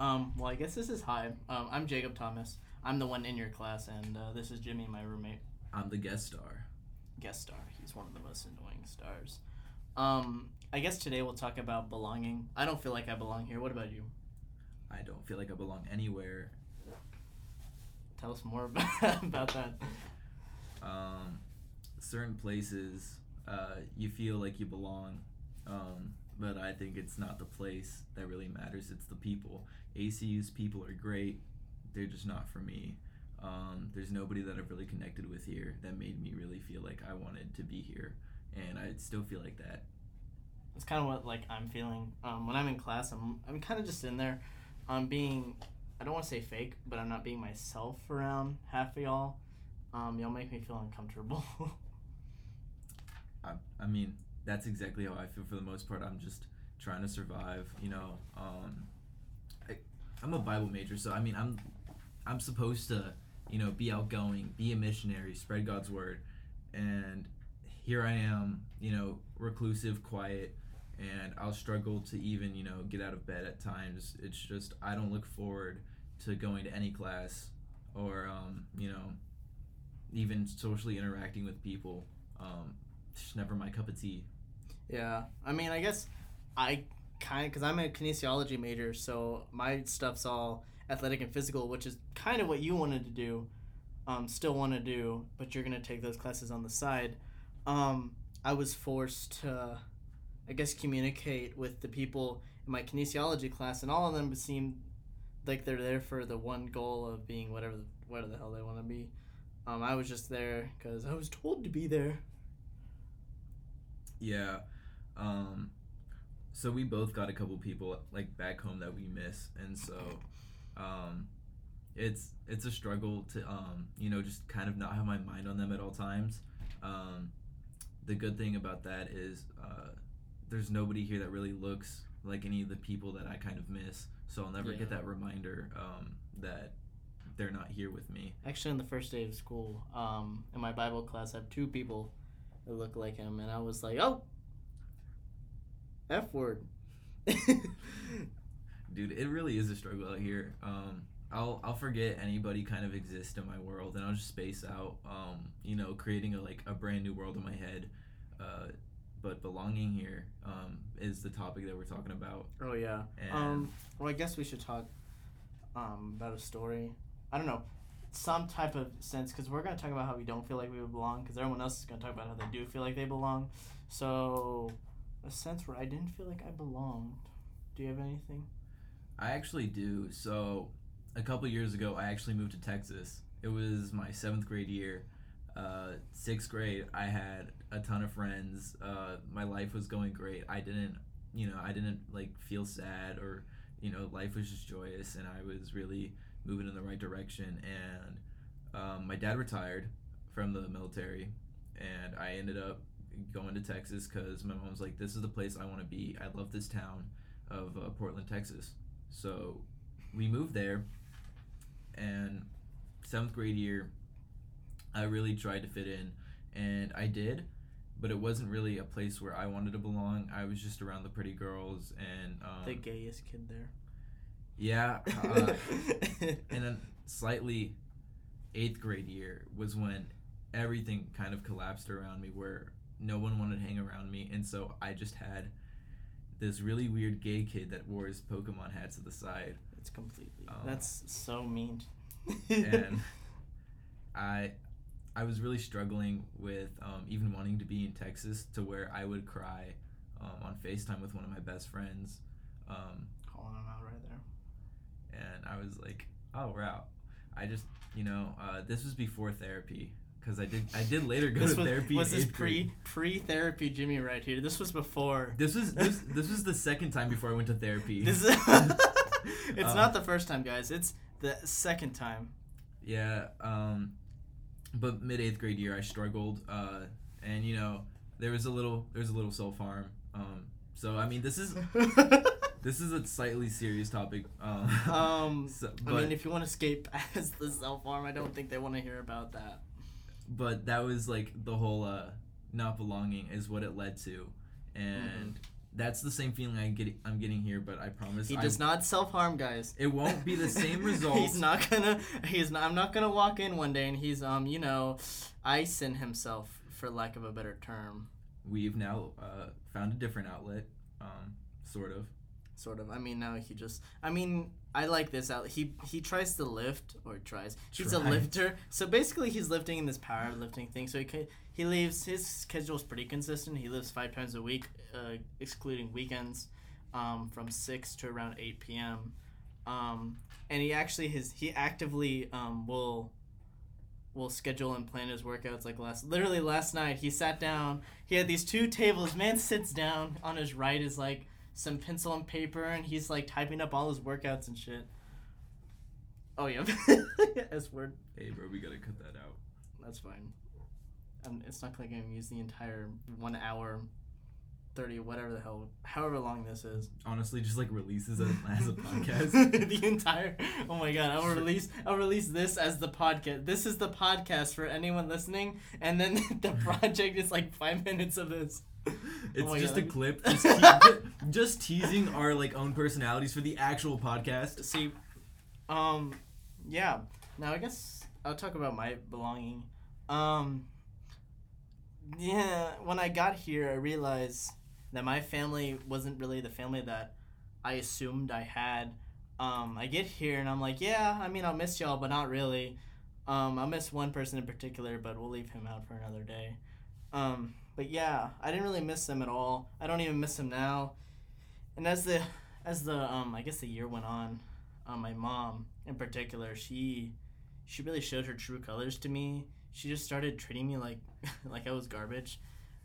Um, well, I guess this is hi. Um, I'm Jacob Thomas. I'm the one in your class, and uh, this is Jimmy, my roommate. I'm the guest star. Guest star. He's one of the most annoying stars. Um, I guess today we'll talk about belonging. I don't feel like I belong here. What about you? I don't feel like I belong anywhere. Tell us more about, about that. Um, certain places, uh, you feel like you belong, um, but I think it's not the place that really matters. It's the people. ACU's people are great. They're just not for me. Um, there's nobody that I've really connected with here that made me really feel like I wanted to be here, and I still feel like that. It's kind of what like I'm feeling. Um, when I'm in class, I'm I'm kind of just in there. I'm being I don't want to say fake, but I'm not being myself around half of y'all. Um, y'all make me feel uncomfortable. I, I mean, that's exactly how I feel for the most part. I'm just trying to survive. You know, um, I, I'm a Bible major, so I mean, I'm I'm supposed to, you know, be outgoing, be a missionary, spread God's word, and here I am, you know, reclusive, quiet, and I'll struggle to even, you know, get out of bed at times. It's just I don't look forward to going to any class or, um, you know, even socially interacting with people. Um, just never my cup of tea. Yeah, I mean, I guess I kind of because I'm a kinesiology major, so my stuff's all athletic and physical, which is kind of what you wanted to do, um, still want to do, but you're gonna take those classes on the side. Um, I was forced to, I guess, communicate with the people in my kinesiology class, and all of them seem like they're there for the one goal of being whatever the, whatever the hell they want to be. Um, I was just there because I was told to be there. Yeah. Um, so we both got a couple people like back home that we miss, and so um, it's it's a struggle to um, you know just kind of not have my mind on them at all times. Um, the good thing about that is uh, there's nobody here that really looks like any of the people that I kind of miss, so I'll never Yeah. get that reminder um, that they're not here with me. Actually, on the first day of school, um, in my Bible class, I have two people that look like him, and I was like, "Oh, f word." dude it really is a struggle out here um i'll i'll forget anybody kind of exists in my world and i'll just space out um you know creating a like a brand new world in my head uh but belonging here um is the topic that we're talking about oh yeah. and Um. Well, I guess we should talk um about a story. I don't know, some type of sense, because we're gonna talk about how we don't feel like we belong, because everyone else is gonna talk about how they do feel like they belong. So, a sense where I didn't feel like I belonged. Do you have anything? i actually do so a couple years ago i actually moved to texas it was my seventh grade year uh, sixth grade i had a ton of friends uh, my life was going great i didn't you know i didn't like feel sad or you know life was just joyous and i was really moving in the right direction and um, my dad retired from the military and i ended up going to texas because my mom's like this is the place i want to be. I love this town of uh, portland texas. So we moved there and seventh grade year i really tried to fit in and i did but it wasn't really a place where i wanted to belong. I was just around the pretty girls and um, the gayest kid there. Yeah uh, and then slightly eighth grade year was when everything kind of collapsed around me where no one wanted to hang around me and so i just had this really weird gay kid that wore his pokemon hats to the side It's completely. Oh. That's so mean. and i i was really struggling with um, even wanting to be in texas to where i would cry um, on facetime with one of my best friends um, calling him out right there. I was like, "Oh wow!" I just, you know, uh, this was before therapy because I did, I did later go this to was, therapy. was this pre pre therapy Jimmy right here? This was before. This was this this was the second time before I went to therapy. This is, it's Um, not the first time, guys. It's the second time. yeah, um, but mid eighth grade year I struggled, uh, and you know there was a little there was a little self harm. Um, so I mean this is this is a slightly serious topic. Um, um, so- I mean, if you want to escape as the self harm, I don't think they want to hear about that. but that was like the whole uh not belonging is what it led to and that's the same feeling I get I'm getting here, but I promise He I- does not self harm, guys. it won't be the same result. he's not gonna. He's not. I'm not gonna walk in one day and he's um you know, icing himself for lack of a better term. We've now uh, found a different outlet, um, sort of. Sort of. I mean, now he just. I mean, I like this out. He he tries to lift or tries. He's a lifter. So basically, he's lifting in this powerlifting thing. So he ca- he leaves. His schedule's pretty consistent. He lives five times a week, uh, excluding weekends, um, from six to around eight p.m. Um, and he actually his he actively um will will schedule and plan his workouts like last literally last night he sat down he had these two tables man sits down on his right is like some pencil and paper and he's like typing up all his workouts and shit. Oh yeah. S word. Hey, bro, we gotta cut that out. that's fine. Um, it's not like i'm gonna use the entire one hour 30 whatever the hell however long this is Honestly, just like releases it as a podcast. the entire oh my god i'll release i'll release this as the podcast this is the podcast for anyone listening and then the project is like five minutes of this It's my just God. a clip, just, te- just teasing our like own personalities for the actual podcast. see um yeah now i guess i'll talk about my belonging um yeah when i got here i realized that my family wasn't really the family that i assumed i had. Um i get here and i'm like yeah i mean i'll miss y'all but not really. Um i'll miss one person in particular but we'll leave him out for another day. Um but yeah i didn't really miss them at all. I don't even miss them now. And as the as the um i guess the year went on um, my mom in particular she she really showed her true colors to me. She just started treating me like like i was garbage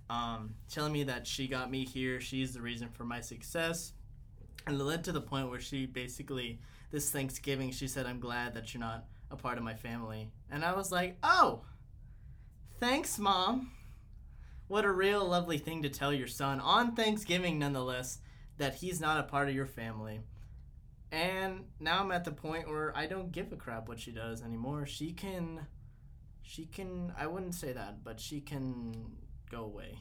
um, telling me that she got me here she's the reason for my success. And it led to the point where she basically this thanksgiving she said i'm glad that you're not a part of my family. And i was like oh thanks mom. What a real lovely thing to tell your son on thanksgiving nonetheless that he's not a part of your family. And now I'm at the point where I don't give a crap what she does anymore. She can she can I wouldn't say that, but she can go away.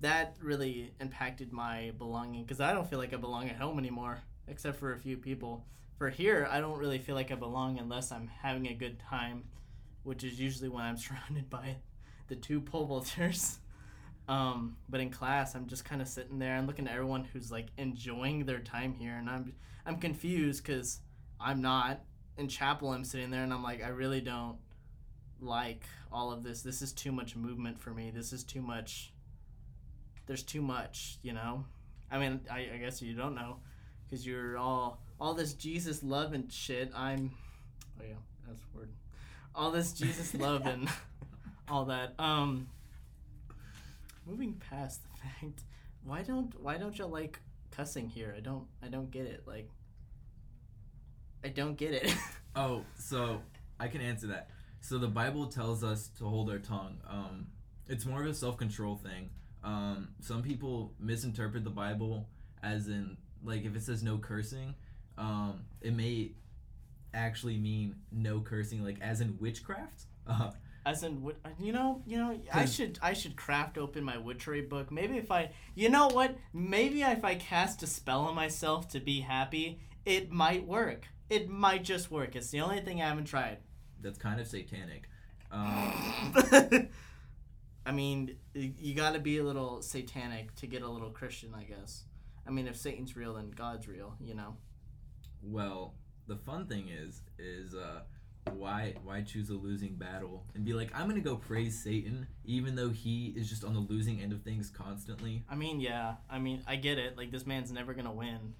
That really impacted my belonging cuz I don't feel like I belong at home anymore except for a few people. For here, I don't really feel like I belong unless I'm having a good time, which is usually when I'm surrounded by the two pole vaulters. Um, but in class, I'm just kind of sitting there and looking at everyone who's like enjoying their time here, and I'm I'm confused because I'm not. In chapel, I'm sitting there and I'm like, I really don't like all of this. This is too much movement for me. This is too much. There's too much, you know. I mean, I, I guess you don't know, because you're all all this Jesus love and shit. I'm, oh yeah, that's word. All this Jesus love and all that. Um, moving past the fact, why don't why don't y'all like cussing here? I don't I don't get it. Like, I don't get it. Oh, so I can answer that. So the Bible tells us to hold our tongue. Um, it's more of a self control thing. Um, some people misinterpret the Bible as in like if it says no cursing, um, it may actually mean no cursing, like as in witchcraft. Uh, As in, wood- you know, you know, I should I should craft open my witchery book. Maybe if I, you know what? Maybe if I cast a spell on myself to be happy, it might work. It might just work. It's the only thing I haven't tried. That's kind of satanic. Um, I mean, you got to be a little satanic to get a little Christian, I guess. I mean, if Satan's real, then God's real. You know. well, the fun thing is, is uh, why why choose a losing battle and be like I'm gonna go praise Satan even though he is just on the losing end of things constantly. I mean, yeah. I mean, I get it. Like this man's never gonna win.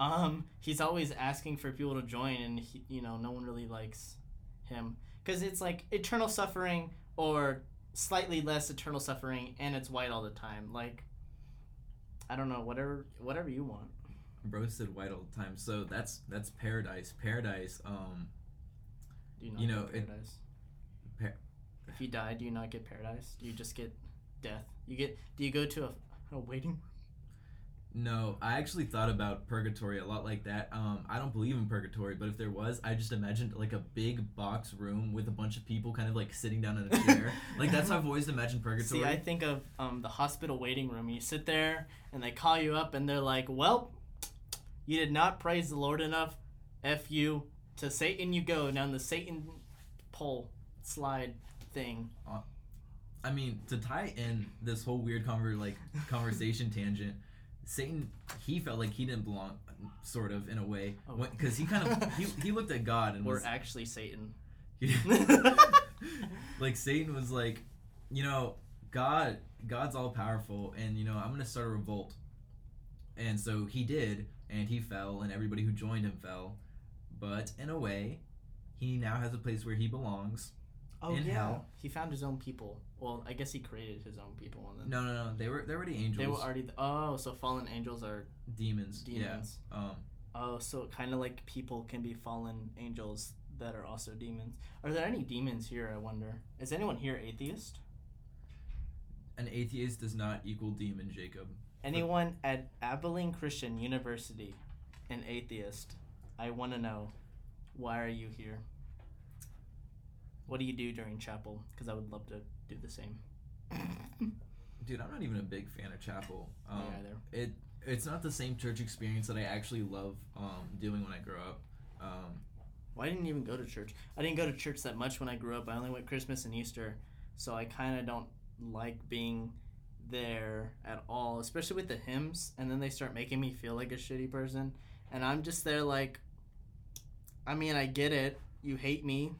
Um, he's always asking for people to join, and he, you know, no one really likes him because it's like eternal suffering or slightly less eternal suffering, and it's white all the time. Like, I don't know, whatever, whatever you want. Bro said white all the time, so that's that's paradise. Paradise. Um, Do you not You know, get it- paradise? par- if you die, do you not get paradise? Do you just get death? You get? Do you go to a, a waiting? No, I actually thought about purgatory a lot like that. Um, I don't believe in purgatory, but if there was, I just imagined like a big box room with a bunch of people kind of like sitting down in a chair. like that's how I've always imagined purgatory. See, I think of um, the hospital waiting room. You sit there and they call you up and they're like, "Well, you did not praise the Lord enough. F you to Satan you go down the Satan pole slide thing." I mean, to tie in this whole weird conver- like conversation tangent, Satan he felt like he didn't belong, sort of in a way, Oh. because he kind of he, he looked at God and We're was actually Satan. like Satan was like, you know, God God's all powerful, and you know I'm gonna start a revolt, and so he did, and he fell, and everybody who joined him fell, but in a way, he now has a place where he belongs. Oh In yeah, hell. he found his own people. Well, I guess he created his own people, and then No, no, no, they were they're already angels, they were already. oh, so fallen angels are demons, demons. Yeah. Um, Oh, so kind of like people can be fallen angels that are also demons. Are there any demons here? I wonder. Is anyone here atheist? an atheist does not equal demon, Jacob. Anyone at Abilene Christian University, an atheist? I want to know, why are you here? What do you do during chapel? Because I would love to do the same. Dude, I'm not even a big fan of chapel. Um, Me either. it it's not the same church experience that I actually love um, doing when I grow up. Um, Well, I didn't even go to church. I didn't go to church that much when I grew up. I only went Christmas and Easter, so I kind of don't like being there at all, especially with the hymns. And then they start making me feel like a shitty person, and I'm just there like, I mean, I get it. You hate me.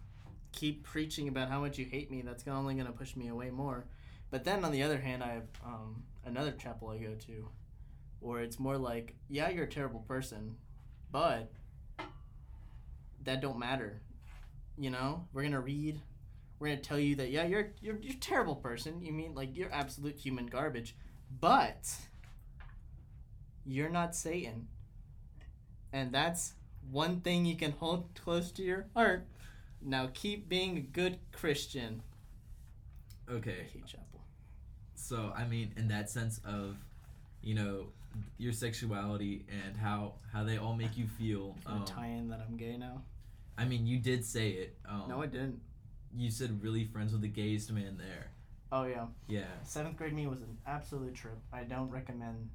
Keep preaching about how much you hate me. That's only gonna push me away more. But then on the other hand, I have um, another chapel I go to, where it's more like, yeah, you're a terrible person, but that don't matter. You know, we're gonna read. We're gonna tell you that yeah, you're you're you're a terrible person. You mean like you're absolute human garbage, but you're not Satan, and that's one thing you can hold close to your heart. Now keep being a good Christian. Okay, chapel. so I mean, in that sense of, you know, your sexuality and how how they all make you feel. Um, tie in that I'm gay now. I mean, you did say it. Um, No, I didn't. you said really friends with the gayest man there. Oh yeah, Yeah. seventh grade me was an absolute trip. I don't recommend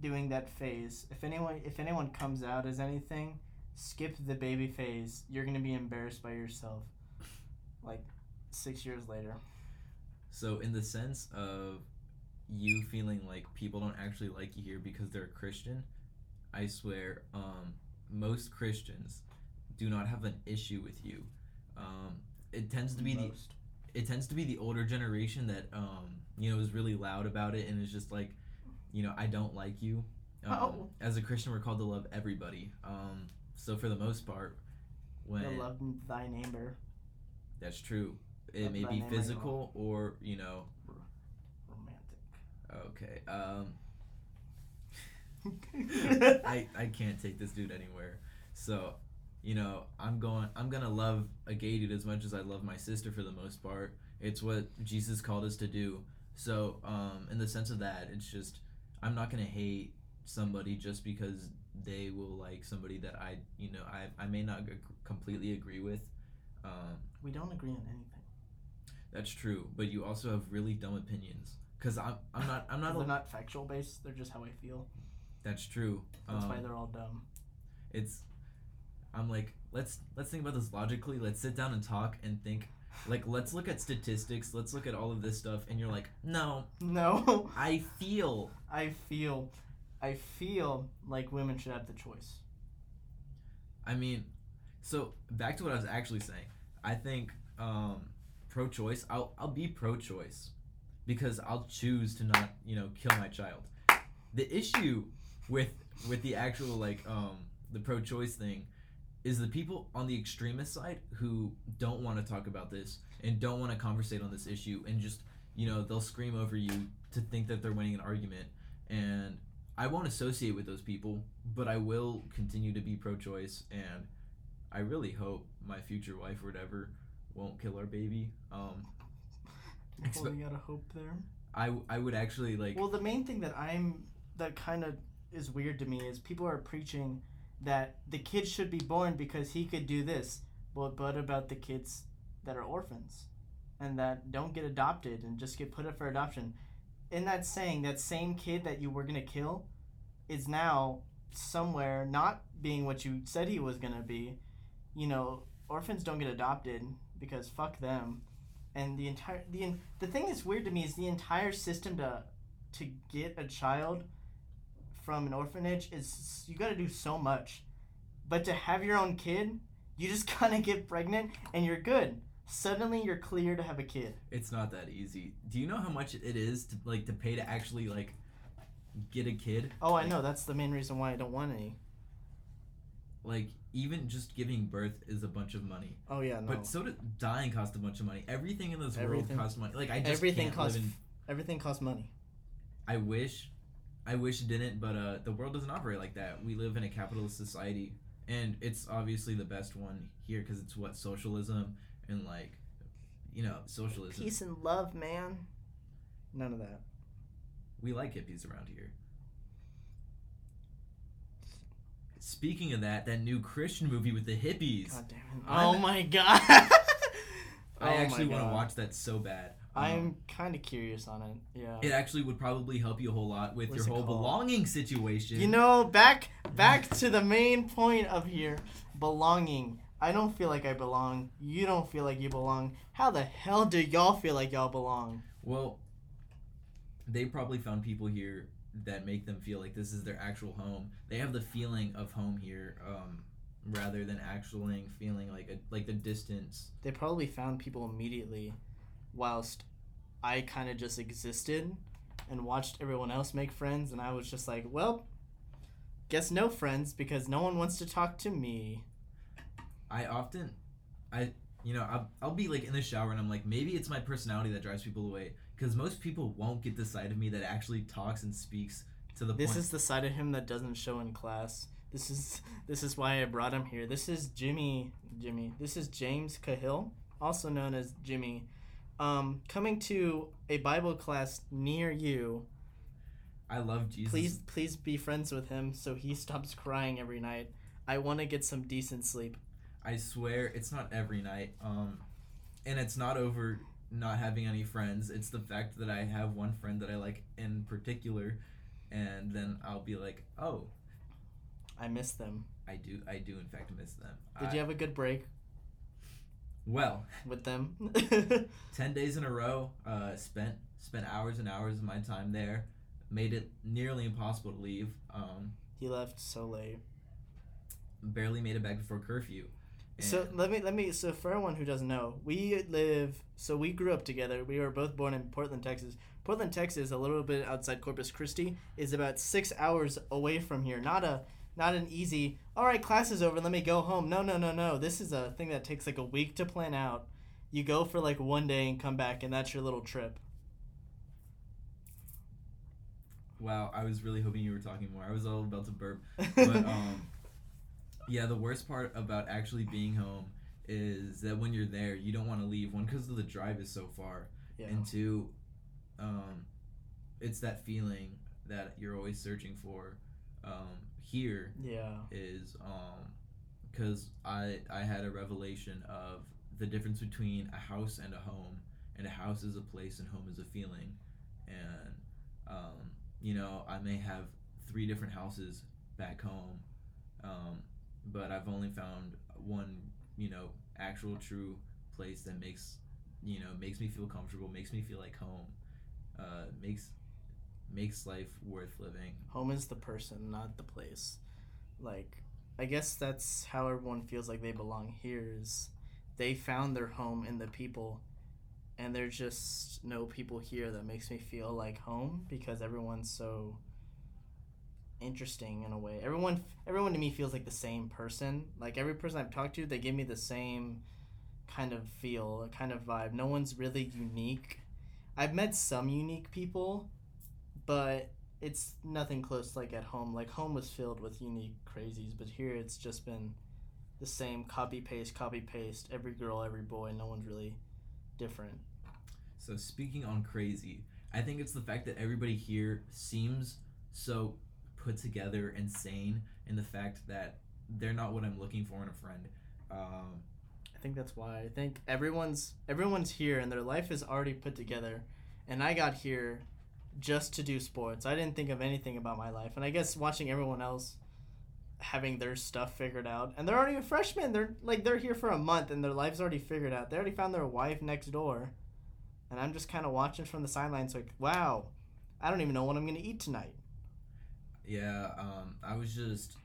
doing that phase. If anyone if anyone comes out as anything, skip the baby phase. You're gonna be embarrassed by yourself. Like six years later. So in the sense of you feeling like people don't actually like you here because they're a Christian, I swear, um, most Christians do not have an issue with you. Um, it tends to be the it tends to be the older generation that um, you know is really loud about it and is just like, you know, I don't like you. Um, Oh. As a Christian, we're called to love everybody. Um, so for the most part, when love thy neighbor. that's true, it Love may be physical or you know Romantic. Okay. Um, I I can't take this dude anywhere. So, you know, I'm going. I'm gonna love a gay dude as much as I love my sister for the most part. It's what Jesus called us to do. So, um, in the sense of that, it's just I'm not gonna hate somebody just because they will like somebody that I you know I I may not ag- completely agree with. Um, we don't agree on anything. that's true, but you also have really dumb opinions. Cause I'm I'm not I'm not They're not factual based. They're just how I feel. that's true. That's why Um, they're all dumb. it's i'm like let's let's think about this logically let's sit down and talk and think like let's look at statistics let's look at all of this stuff and you're like no No. i feel I feel, I feel like women should have the choice. i mean so back to what i was actually saying i think um pro-choice i'll i'll be pro-choice because i'll choose to not you know kill my child the issue with with the actual like um the pro-choice thing is the people on the extremist side who don't want to talk about this and don't want to conversate on this issue and just you know they'll scream over you to think that they're winning an argument and i won't associate with those people but i will continue to be pro-choice and i really hope my future wife or whatever won't kill our baby um Expe- holding out a hope there. i i would actually like Well, the main thing that I'm that kind of is weird to me is people are preaching that the kid should be born because he could do this. Well, but about the kids that are orphans and that don't get adopted and just get put up for adoption. In that saying, that same kid that you were gonna kill is now somewhere not being what you said he was gonna be. You know, orphans don't get adopted because fuck them. And the entire the the thing that's weird to me is the entire system to to get a child from an orphanage is you got to do so much. But to have your own kid, you just kind of get pregnant and you're good. Suddenly you're clear to have a kid. It's not that easy. Do you know how much it is to like to pay to actually like get a kid? Oh, I Like- know. That's the main reason why I don't want any. Like even just giving birth is a bunch of money. Oh yeah, no. But so does dying cost a bunch of money. Everything in this Everything- world costs money. Like I just everything can't costs live in. everything costs money. I wish, I wish it didn't, but uh, the world doesn't operate like that. We live in a capitalist society, and it's obviously the best one here because it's what socialism and like, you know, socialism. Peace and love, man. None of that. We like hippies around here. Speaking of that, that new Christian movie with the hippies, God damn it. I'm- Oh my god. Oh I my actually want to watch that so bad. Um, I'm kind of curious on it. Yeah. It actually would probably help you a whole lot with What's your whole called? belonging situation. You know, back back to the main point of here, belonging. I don't feel like I belong. You don't feel like you belong. How the hell do y'all feel like y'all belong? Well, they probably found people here that make them feel like this is their actual home. They have the feeling of home here, um, rather than actually feeling like a, like the distance. They probably found people immediately, whilst I kind of just existed and watched everyone else make friends, and I was just like, well, guess no friends because no one wants to talk to me. I often, I you know I'll, I'll be like in the shower and I'm like maybe it's my personality that drives people away because most people won't get the side of me that actually talks and speaks to the This point. is the side of him that doesn't show in class. This is this is why I brought him here. This is Jimmy Jimmy. This is James Cahill, also known as Jimmy. Um, coming to a Bible class near you. I love Jesus. Please please be friends with him so he stops crying every night. I want to get some decent sleep. I swear it's not every night. Um, and it's not over not having any friends. It's the fact that I have one friend that I like in particular, and then I'll be like, oh, I miss them. I do, I do in fact miss them. Did I- you have a good break Well, with them? ten days in a row. Uh, spent spent hours and hours of my time there. Made it nearly impossible to leave. Um, he left so late. barely made it back before curfew. So let me let me so for everyone who doesn't know, we live so we grew up together. We were both born in Portland, Texas. Portland, Texas, a little bit outside Corpus Christi, is about six hours away from here. Not a not an easy. All right, class is over. Let me go home. No, no, no, no. This is a thing that takes like a week to plan out. You go for like one day and come back, and that's your little trip. Wow, I was really hoping you were talking more. I was all about to burp. But um, yeah, the worst part about actually being home is that when you're there, you don't want to leave. One, because the drive is so far, yeah. and two, um, it's that feeling that you're always searching for. Um, here yeah. is um, because I I had a revelation of the difference between a house and a home, and a house is a place and home is a feeling, and um, you know I may have three different houses back home, um, but I've only found one you know actual true place that makes you know makes me feel comfortable, makes me feel like home, uh, makes makes life worth living. Home is the person, not the place. Like, I guess that's how everyone feels like they belong here is they found their home in the people and there's just no people here that makes me feel like home because everyone's so interesting in a way. Everyone everyone to me feels like the same person. Like every person I've talked to, they give me the same kind of feel, kind of vibe. No one's really unique. I've met some unique people, but it's nothing close like at home. Like home was filled with unique crazies, but here it's just been the same copy paste, copy paste. Every girl, every boy. No one's really different. So speaking on crazy, I think it's the fact that everybody here seems so put together and sane in the fact that they're not what I'm looking for in a friend. Um, I think that's why. I think everyone's everyone's here and their life is already put together, and I got here just to do sports. I didn't think of anything about my life, and I guess watching everyone else having their stuff figured out, and they're already a freshman. They're like they're here for a month and their life's already figured out. They already found their wife next door, and I'm just kind of watching from the sidelines, like, wow, I don't even know what I'm gonna eat tonight. Yeah, um, I was just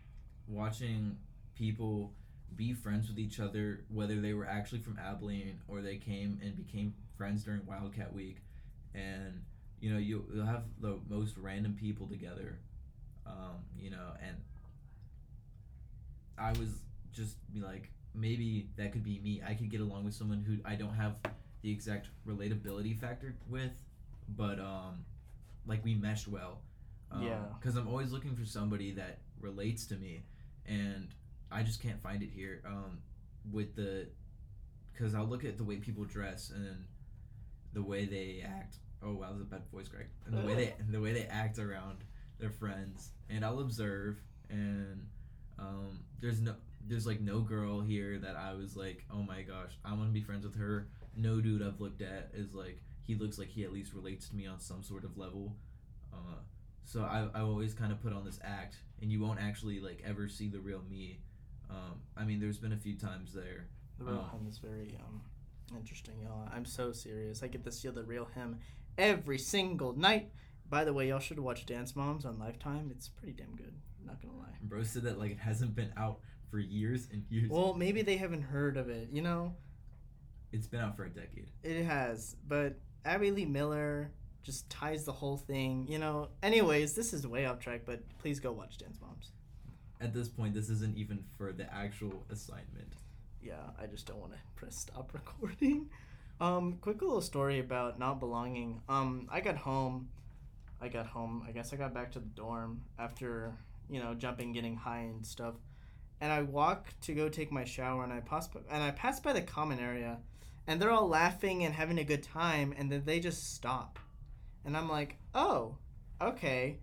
watching people be friends with each other, whether they were actually from Abilene or they came and became friends during Wildcat Week, and you know you, you'll have the most random people together, um, you know, and I was just be like maybe that could be me. I could get along with someone who I don't have the exact relatability factor with, but um, like we meshed well. Um, Yeah. Because I'm always looking for somebody that relates to me, and I just can't find it here. Um, with the, because I'll look at the way people dress and the way they act. Oh wow, that's a bad voice, Greg. And the way they and the way they act around their friends, and I'll observe, and um, there's no. There's like no girl here that I was like, oh my gosh, I want to be friends with her. No dude I've looked at is like he looks like he at least relates to me on some sort of level. Uh, so I I always kind of put on this act, and you won't actually like ever see the real me. Um, I mean, there's been a few times there. The real Oh. him is very um interesting, y'all. I'm so serious. I get to see the real him every single night. By the way, y'all should watch Dance Moms on Lifetime. It's pretty damn good. Not gonna lie. Bro said that like it hasn't been out for years and years. Well, maybe they haven't heard of it. You know, it's been out for a decade. it has. But Abby Lee Miller just ties the whole thing. You know. Anyways, this is way off track. But please go watch Dance Moms. At this point, this isn't even for the actual assignment. yeah, I just don't want to press stop recording. Um, quick little story about not belonging. Um, I got home. I got home. I guess I got back to the dorm after you know jumping, getting high and stuff. And I walk to go take my shower, and I pass by, and I pass by the common area, and they're all laughing and having a good time, and then they just stop, and I'm like, oh, okay.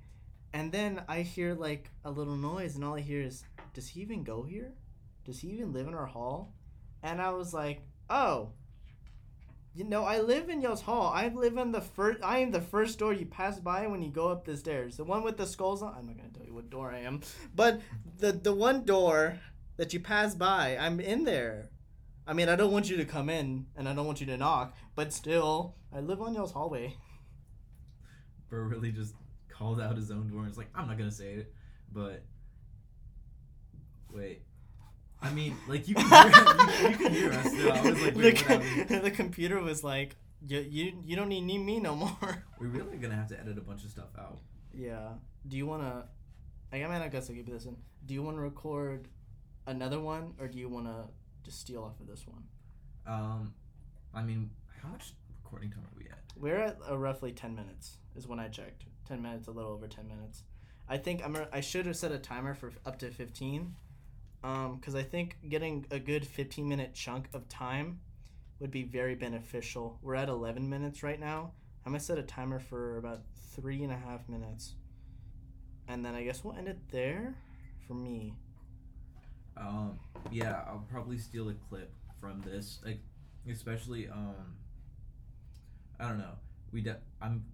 And then I hear like a little noise, and all I hear is, does he even go here? Does he even live in our hall? And I was like, oh, you know, I live in y'all's hall. I live in the first. I am the first door you pass by when you go up the stairs. The one with the skulls on. I'm not gonna tell you what door I am, but the the one door that you pass by, I'm in there. I mean, I don't want you to come in, and I don't want you to knock, but still, I live on y'all's hallway. Bro really just called out his own door and was like, I'm not gonna say it, but wait. I mean, like you can hear, you, you can hear us. I was like, the, co- the computer was like, you, you, you don't need, need me no more. We're really gonna have to edit a bunch of stuff out. Yeah. Do you want to? I mean, I guess I'll give you this one. Do you want to record another one, or do you want to just steal off of this one? Um, I mean, how much recording time are we at? We're at uh, roughly ten minutes. Is when I checked. Ten minutes, a little over ten minutes. I think I'm. I should have set a timer for up to fifteen. Um, because I think getting a good fifteen minute chunk of time would be very beneficial. We're at eleven minutes right now. I'm gonna set a timer for about three and a half minutes, and then I guess we'll end it there. For me. Um, yeah, I'll probably steal a clip from this, like, especially um. I don't know. We de- I'm.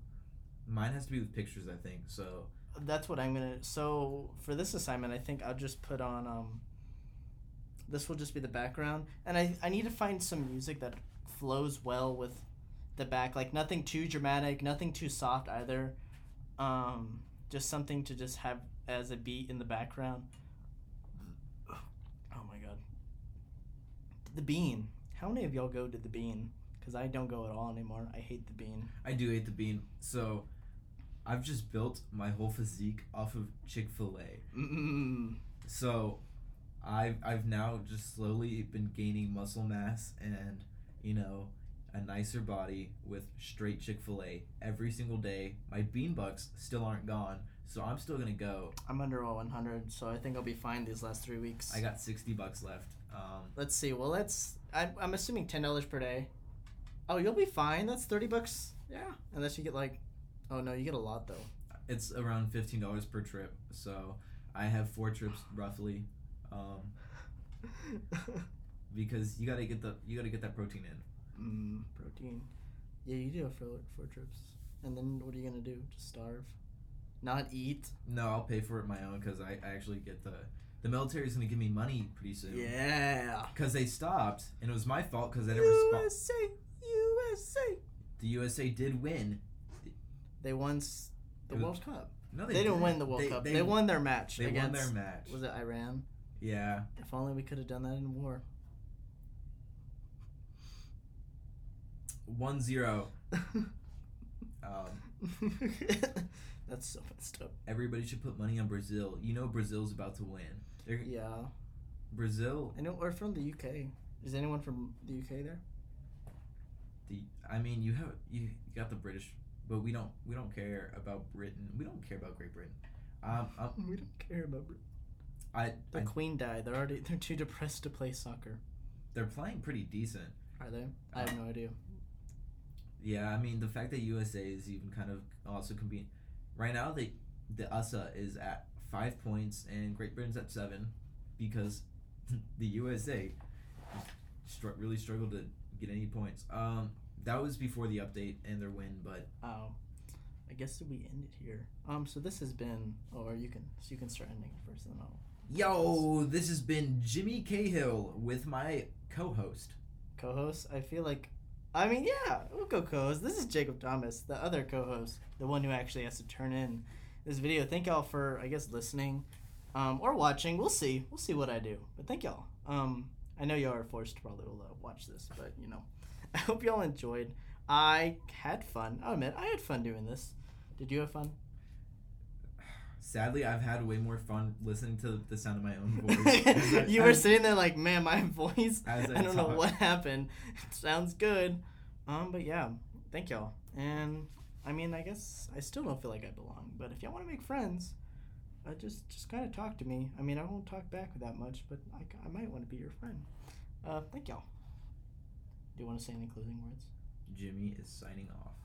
Mine has to be with pictures, I think. So That's what I'm gonna. So for this assignment, I think I'll just put on. Um, this will just be the background, and I I need to find some music that flows well with the back, like nothing too dramatic, nothing too soft either. Um, just something to just have as a beat in the background. Oh my god. The Bean. How many of y'all go to the Bean? Because I don't go at all anymore. I hate the Bean. I do hate the bean. So I've just built my whole physique off of Chick Fil A. Mm-mm. So I've I've now just slowly been gaining muscle mass and you know a nicer body with straight Chick Fil A every single day. My bean bucks still aren't gone, so I'm still gonna go. I'm under all 100, so I think I'll be fine these last three weeks. I got sixty bucks left. Um, Let's see. Well, let's. I, I'm assuming ten dollars per day. Oh, you'll be fine. That's thirty bucks. Yeah, unless you get like. Oh no, you get a lot though. It's around fifteen dollars per trip. So I have four trips roughly, um, because you gotta get the you gotta get that protein in. mm, protein. Yeah, you do have four, four trips. And then what are you gonna do? Just starve? Not eat? No, I'll pay for it my own because I, I actually get the the military's gonna give me money pretty soon. Yeah. Because they stopped, and it was my fault because I never. Spo- USA, USA. the USA did win. They won s- the It was- World Cup. No, They, they, didn't win the World Cup. They, won their match They against. won their match. Was it Iran? Yeah. If only we could have done that in war. 1-0. Um, That's so messed up. everybody should put money on Brazil. You know Brazil's about to win. They're, Yeah. Brazil. I know we're from the UK. Is anyone from the UK there? The I mean, you have you got the British, but we don't we don't care about Britain. We don't care about Great Britain. Um, um We don't care about. Brit- I, The I Queen died. They're already. They're too depressed to play soccer. they're playing pretty decent. Are they? I have no idea. Yeah, I mean the fact that USA is even kind of also compete right now. They the USA is at five points and Great Britain's at seven because the USA str- really struggled to get any points. Um, that was before the update and their win, but Oh, I guess we end it here. Um, so this has been, or you can, so you can start ending it first, and then I'll. yo, this has been Jimmy Cahill with my co-host. Co-host. I feel like, I mean, yeah, we'll go co-host. This is Jacob Thomas, the other co-host, the one who actually has to turn in this video. Thank y'all for, I guess, listening, um, or watching. We'll see. We'll see what I do. But thank y'all. Um, I know y'all are forced to probably will, uh, watch this, but you know, I hope y'all enjoyed. I had fun. I'll admit, I had fun doing this. Did you have fun? Sadly, I've had way more fun listening to the sound of my own voice. I- you were sitting there like, man, my voice. I, I don't know what happened. It sounds good. Um, but yeah, thank y'all. And I mean, I guess I still don't feel like I belong. But if y'all want to make friends, uh, just just kind of talk to me. I mean, I won't talk back that much, but I, I might want to be your friend. Uh, thank y'all. Do you want to say any closing words? Jimmy is signing off.